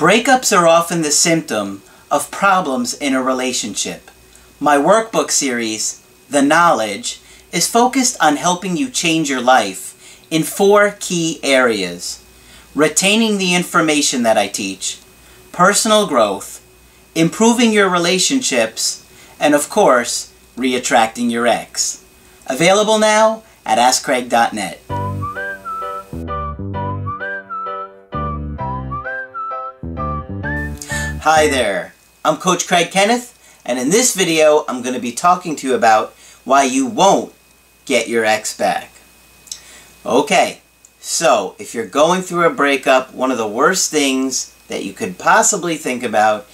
Breakups are often the symptom of problems in a relationship. My workbook series, The Knowledge, is focused on helping you change your life in four key areas. Retaining the information that I teach, personal growth, improving your relationships, and of course, re-attracting your ex. Available now at AskCraig.net. Hi there, I'm Coach Craig Kenneth, and in this video I'm going to be talking to you about why you won't get your ex back. Okay, so if you're going through a breakup, one of the worst things that you could possibly think about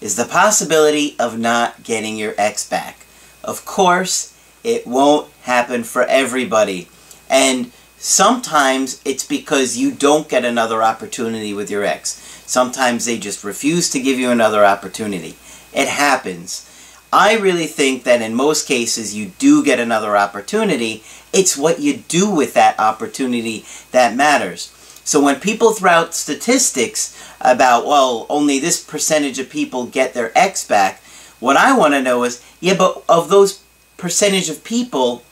is the possibility of not getting your ex back. Of course, it won't happen for everybody. And sometimes it's because you don't get another opportunity with your ex. Sometimes they just refuse to give you another opportunity. It happens. I really think that in most cases you do get another opportunity. It's what you do with that opportunity that matters. So when people throw out statistics about, well, only this percentage of people get their ex back, what I want to know is, yeah, but of those percentage of people,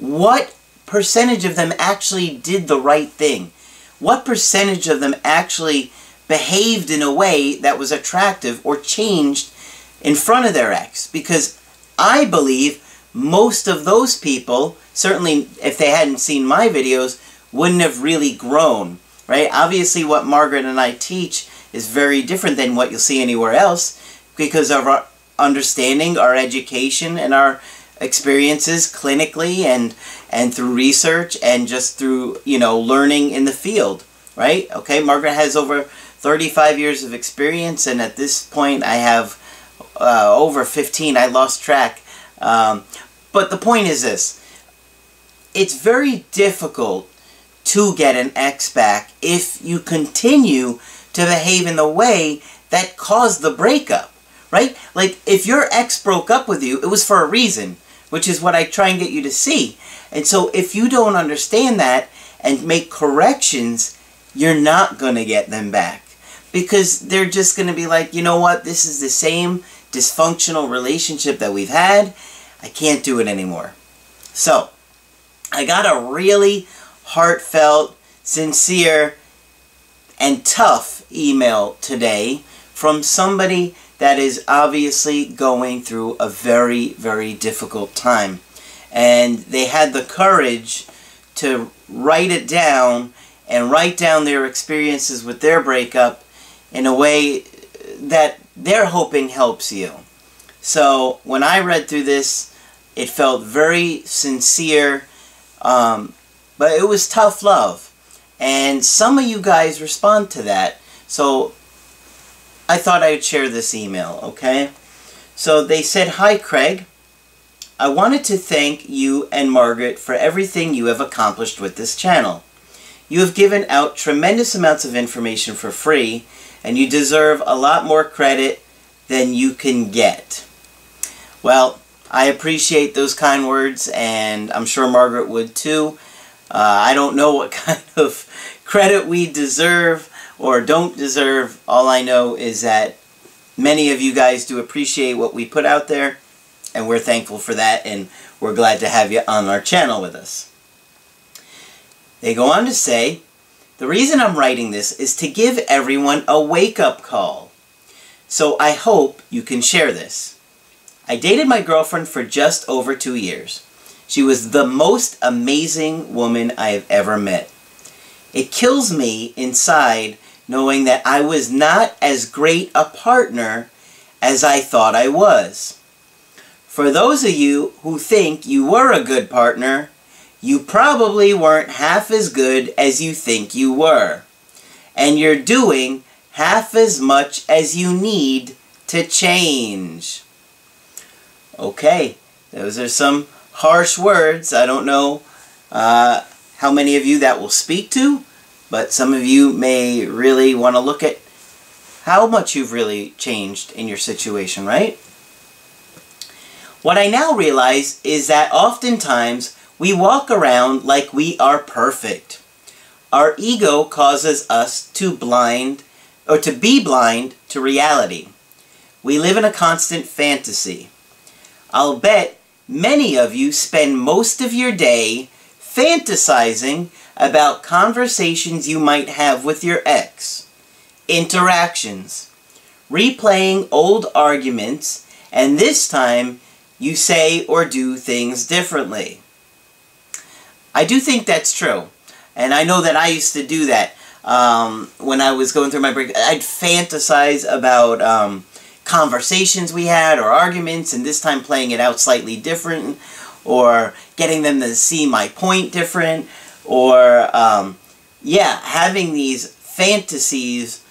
what percentage of them actually did the right thing? What percentage of them actually behaved in a way that was attractive or changed in front of their ex? Because I believe most of those people, certainly if they hadn't seen my videos, wouldn't have really grown, right? Obviously what Margaret and I teach is very different than what you'll see anywhere else because of our understanding, our education, and our experiences clinically and and through research and just through you know learning in the field right okay margaret has over 35 years of experience and at this point i have uh, over 15 i lost track um, but the point is this it's very difficult to get an ex back if you continue to behave in the way that caused the breakup right like if your ex broke up with you it was for a reason which is what I try and get you to see. And so if you don't understand that and make corrections, you're not going to get them back. Because they're just going to be like, you know what, this is the same dysfunctional relationship that we've had. I can't do it anymore. So, I got a really heartfelt, sincere, and tough email today from somebody that is obviously going through a very, very difficult time. And they had the courage to write it down and write down their experiences with their breakup in a way that they're hoping helps you. So when I read through this, it felt very sincere, um, but it was tough love. And some of you guys respond to that. So I thought I would share this email, okay? So they said, Hi, Craig. I wanted to thank you and Margaret for everything you have accomplished with this channel. You have given out tremendous amounts of information for free, and you deserve a lot more credit than you can get. Well, I appreciate those kind words, and I'm sure Margaret would too. Uh, I don't know what kind of credit we deserve, or don't deserve. All I know is that many of you guys do appreciate what we put out there, and we're thankful for that, and we're glad to have you on our channel with us. They go on to say, the reason I'm writing this is to give everyone a wake-up call. So I hope you can share this. I dated my girlfriend for just over two years. She was the most amazing woman I have ever met. It kills me inside knowing that I was not as great a partner as I thought I was. For those of you who think you were a good partner, you probably weren't half as good as you think you were. And you're doing half as much as you need to change. Okay, those are some harsh words. I don't know uh, how many of you that will speak to, but some of you may really want to look at how much you've really changed in your situation, right? What I now realize is that oftentimes we walk around like we are perfect. Our ego causes us to blind or to be blind to reality. We live in a constant fantasy. I'll bet many of you spend most of your day fantasizing about conversations you might have with your ex, interactions, replaying old arguments, and this time you say or do things differently. I do think that's true. And I know that I used to do that um, when I was going through my break. I'd fantasize about um, conversations we had or arguments, and this time playing it out slightly different, or getting them to see my point different, or, um, yeah, having these fantasies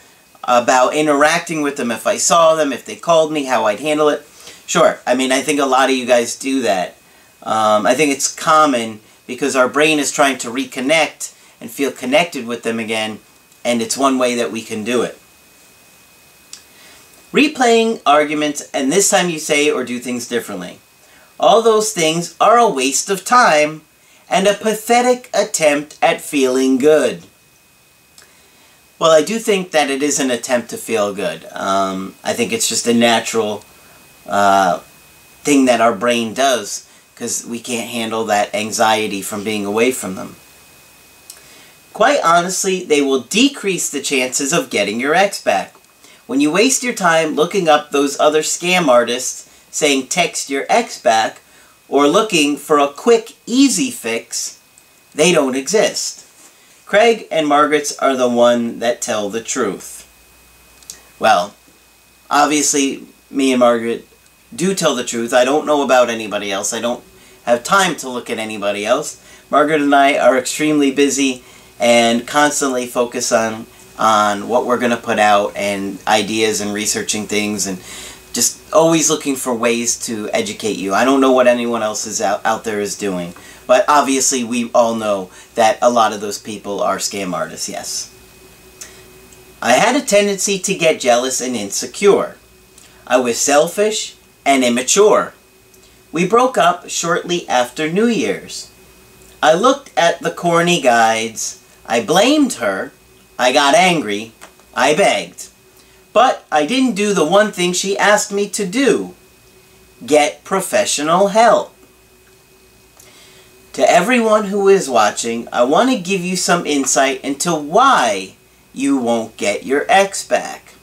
about interacting with them if I saw them, if they called me, how I'd handle it. Sure, I mean, I think a lot of you guys do that. Um, I think it's common because our brain is trying to reconnect and feel connected with them again, and it's one way that we can do it. Replaying arguments, and this time you say or do things differently. All those things are a waste of time and a pathetic attempt at feeling good. Well, I do think that it is an attempt to feel good. Um, I think it's just a natural uh, thing that our brain does because we can't handle that anxiety from being away from them. Quite honestly, they will decrease the chances of getting your ex back. When you waste your time looking up those other scam artists saying text your ex back, or looking for a quick, easy fix, they don't exist. Craig and Margaret's are the one that tell the truth. Well, obviously, me and Margaret do tell the truth. I don't know about anybody else. I don't have time to look at anybody else. Margaret and I are extremely busy and constantly focus on on what we're going to put out and ideas and researching things and just always looking for ways to educate you. I don't know what anyone else is out, out there is doing, but obviously we all know that a lot of those people are scam artists, yes. I had a tendency to get jealous and insecure. I was selfish and immature. We broke up shortly after New Year's. I looked at the corny guides I blamed her, I got angry, I begged. But I didn't do the one thing she asked me to do. Get professional help. To everyone who is watching, I want to give you some insight into why you won't get your ex back.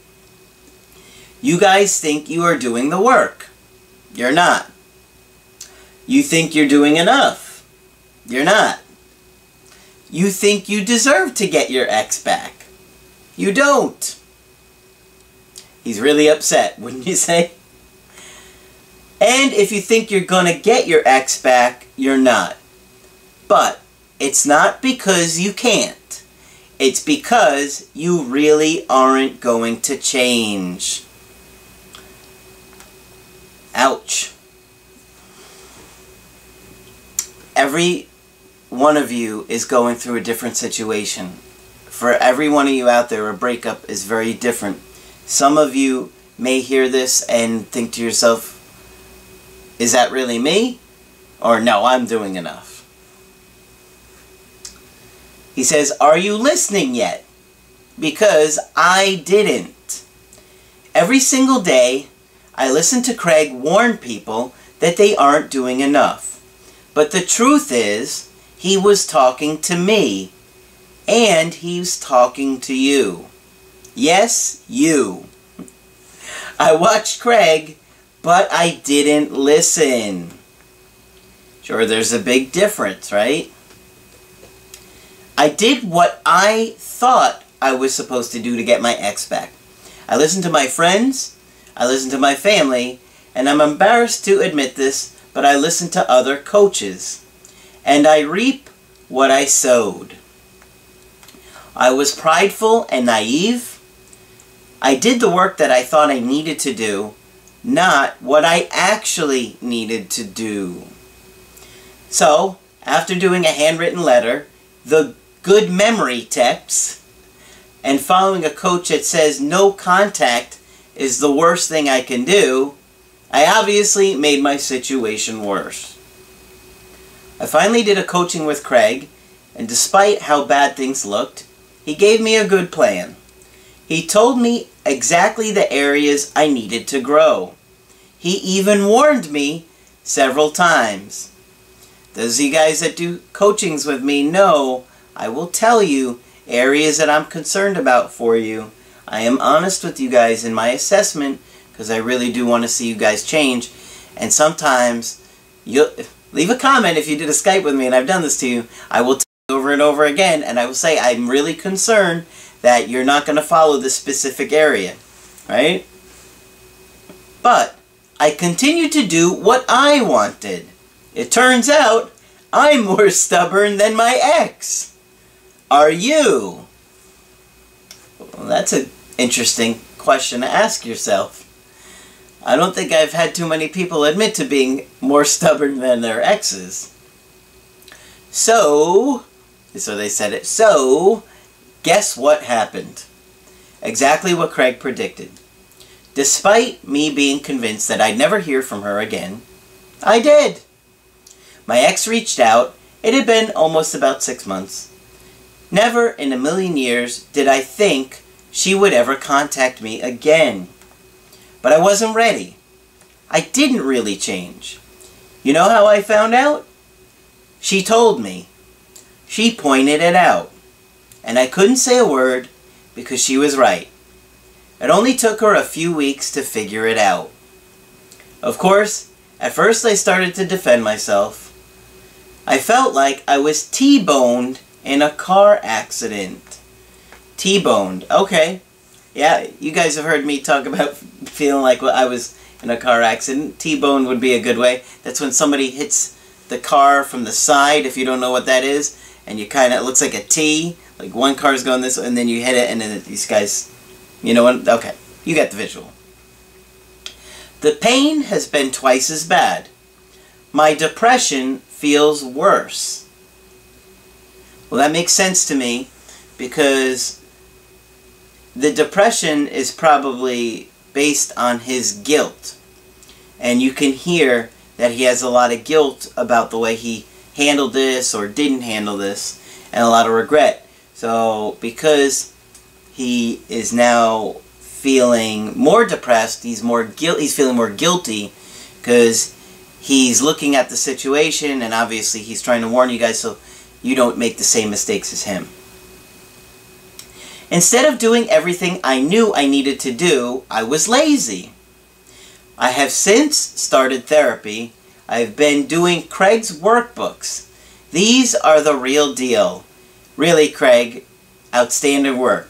You guys think you are doing the work. You're not. You think you're doing enough. You're not. You think you deserve to get your ex back. You don't. He's really upset, wouldn't you say? And if you think you're going to get your ex back, you're not. But it's not because you can't. It's because you really aren't going to change. Ouch. Every one of you is going through a different situation. For every one of you out there, a breakup is very different. Some of you may hear this and think to yourself, is that really me? Or no, I'm doing enough. He says, are you listening yet? Because I didn't. Every single day, I listen to Craig warn people that they aren't doing enough. But the truth is, he was talking to me. And he's talking to you. Yes, you. I watched Craig, but I didn't listen. Sure, there's a big difference, right? I did what I thought I was supposed to do to get my ex back. I listened to my friends, I listen to my family, and I'm embarrassed to admit this, but I listen to other coaches and I reap what I sowed. I was prideful and naive. I did the work that I thought I needed to do, not what I actually needed to do. So, after doing a handwritten letter, the good memory tips, and following a coach that says no contact is the worst thing I can do, I obviously made my situation worse. I finally did a coaching with Craig, and despite how bad things looked, he gave me a good plan. He told me exactly the areas I needed to grow. He even warned me several times. Those of you guys that do coachings with me know I will tell you areas that I'm concerned about for you. I am honest with you guys in my assessment because I really do want to see you guys change. And sometimes you'll leave a comment if you did a Skype with me and I've done this to you. I will you over and over again and I will say I'm really concerned that you're not going to follow this specific area. Right? But I continue to do what I wanted. It turns out I'm more stubborn than my ex. Are you? Well, that's an interesting question to ask yourself. I don't think I've had too many people admit to being more stubborn than their exes. So, so they said it. So, guess what happened? Exactly what Craig predicted. Despite me being convinced that I'd never hear from her again, I did. My ex reached out. It had been almost about six months. Never in a million years did I think she would ever contact me again. But I wasn't ready. I didn't really change. You know how I found out? She told me. She pointed it out. And I couldn't say a word because she was right. It only took her a few weeks to figure it out. Of course, at first I started to defend myself. I felt like I was T-boned in a car accident. T-boned. Okay. Yeah, you guys have heard me talk about feeling like I was in a car accident. T-bone would be a good way. That's when somebody hits the car from the side, if you don't know what that is, and you kind of, it looks like a T, like one car's going this way, and then you hit it, and then these guys you know what? Okay, you get the visual. The pain has been twice as bad. My depression feels worse. Well, that makes sense to me because the depression is probably based on his guilt. And you can hear that he has a lot of guilt about the way he handled this or didn't handle this and a lot of regret. So, because he is now feeling more depressed. He's more guilt. He's feeling more guilty because he's looking at the situation, and obviously he's trying to warn you guys so you don't make the same mistakes as him. Instead of doing everything I knew I needed to do, I was lazy. I have since started therapy. I've been doing Craig's workbooks. These are the real deal. Really, Craig, outstanding work.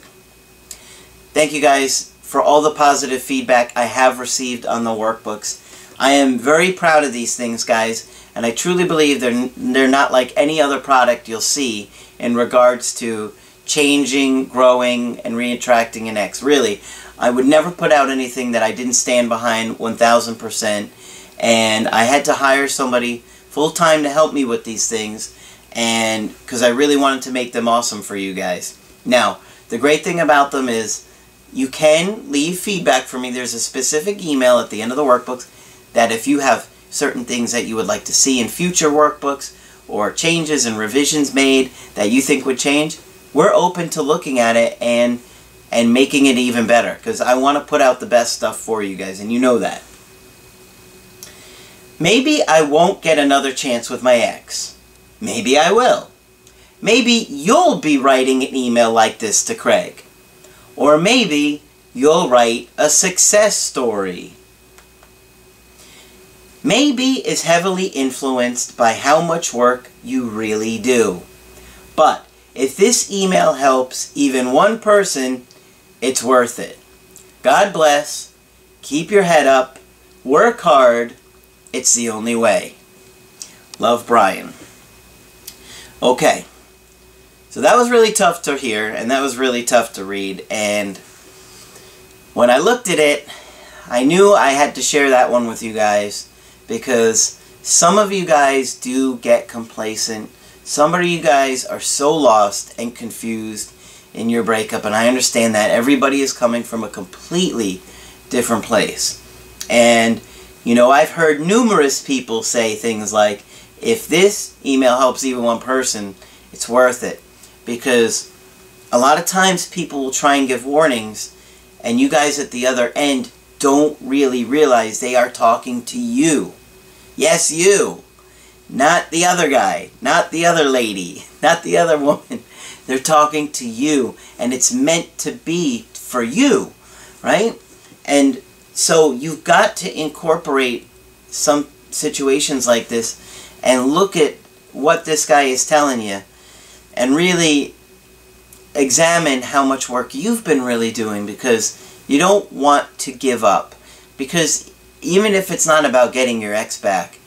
Thank you guys for all the positive feedback I have received on the workbooks. I am very proud of these things, guys, and I truly believe they're, they're not like any other product you'll see in regards to changing, growing, and reattracting an ex. Really, I would never put out anything that I didn't stand behind 1000%, and I had to hire somebody full-time to help me with these things, and because I really wanted to make them awesome for you guys. Now, the great thing about them is you can leave feedback for me. There's a specific email at the end of the workbooks that if you have certain things that you would like to see in future workbooks or changes and revisions made that you think would change, we're open to looking at it and and making it even better because I want to put out the best stuff for you guys and you know that. Maybe I won't get another chance with my ex. Maybe I will. Maybe you'll be writing an email like this to Craig. Or maybe you'll write a success story. Maybe is heavily influenced by how much work you really do. But if this email helps even one person, it's worth it. God bless. Keep your head up. Work hard. It's the only way. Love, Brian. Okay. So that was really tough to hear, and that was really tough to read, and when I looked at it, I knew I had to share that one with you guys, because some of you guys do get complacent. Some of you guys are so lost and confused in your breakup, and I understand that. Everybody is coming from a completely different place. And, you know, I've heard numerous people say things like, if this email helps even one person, it's worth it because a lot of times people will try and give warnings, and you guys at the other end don't really realize they are talking to you. Yes, you. Not the other guy, not the other lady, not the other woman. They're talking to you, and it's meant to be for you, right? And so you've got to incorporate some situations like this and look at what this guy is telling you and really examine how much work you've been really doing because you don't want to give up. Because even if it's not about getting your ex back,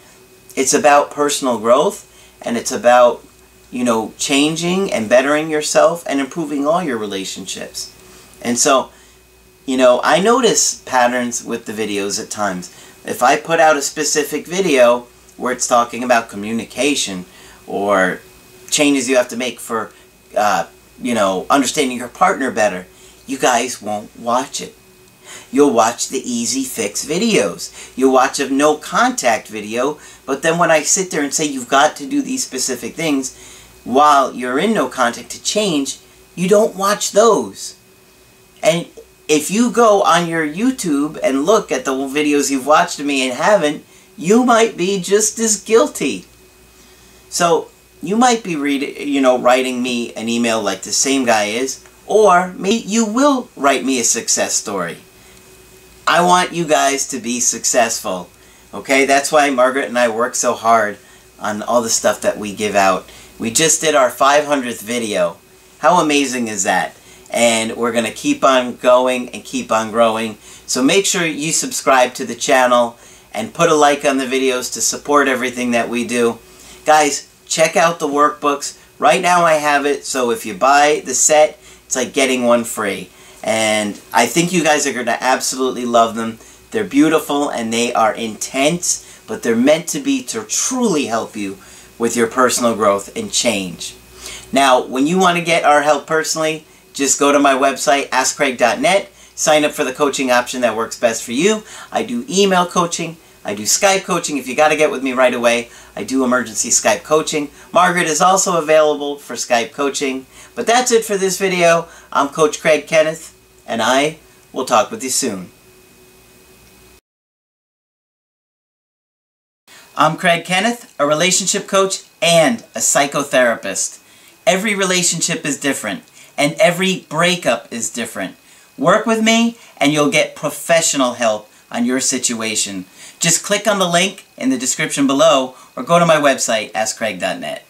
it's about personal growth and it's about, you know, changing and bettering yourself and improving all your relationships. And so, you know, I notice patterns with the videos at times. If I put out a specific video where it's talking about communication or changes you have to make for, uh, you know, understanding your partner better, you guys won't watch it. You'll watch the easy fix videos. You'll watch a no contact video, but then when I sit there and say you've got to do these specific things while you're in no contact to change, you don't watch those. And if you go on your YouTube and look at the videos you've watched of me and haven't, you might be just as guilty. So you might be reading, you know, writing me an email like the same guy is, or maybe you will write me a success story. I want you guys to be successful. Okay, that's why Margaret and I work so hard on all the stuff that we give out. We just did our 500th video. How amazing is that? And we're going to keep on going and keep on growing. So make sure you subscribe to the channel and put a like on the videos to support everything that we do. Guys, check out the workbooks. Right now I have it, so if you buy the set, it's like getting one free. And I think you guys are going to absolutely love them. They're beautiful and they are intense, but they're meant to be to truly help you with your personal growth and change. Now, when you want to get our help personally, just go to my website, askcraig.net, sign up for the coaching option that works best for you. I do email coaching, I do Skype coaching. If you got to get with me right away, I do emergency Skype coaching. Margaret is also available for Skype coaching. But that's it for this video. I'm Coach Craig Kenneth, and I will talk with you soon. I'm Craig Kenneth, a relationship coach and a psychotherapist. Every relationship is different, and every breakup is different. Work with me, and you'll get professional help on your situation. Just click on the link in the description below or go to my website, askcraig.net.